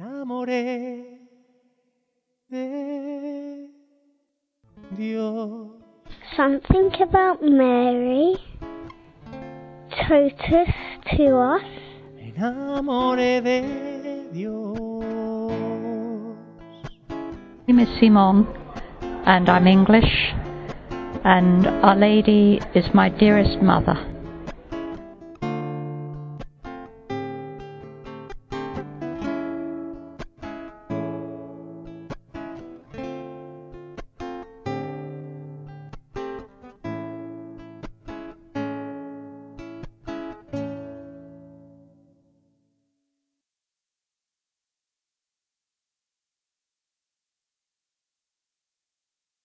enamoré de Dios. Something about Mary taught us to us. Me enamoré de Dios. My name is Simone, and I'm English, and Our Lady is my dearest mother.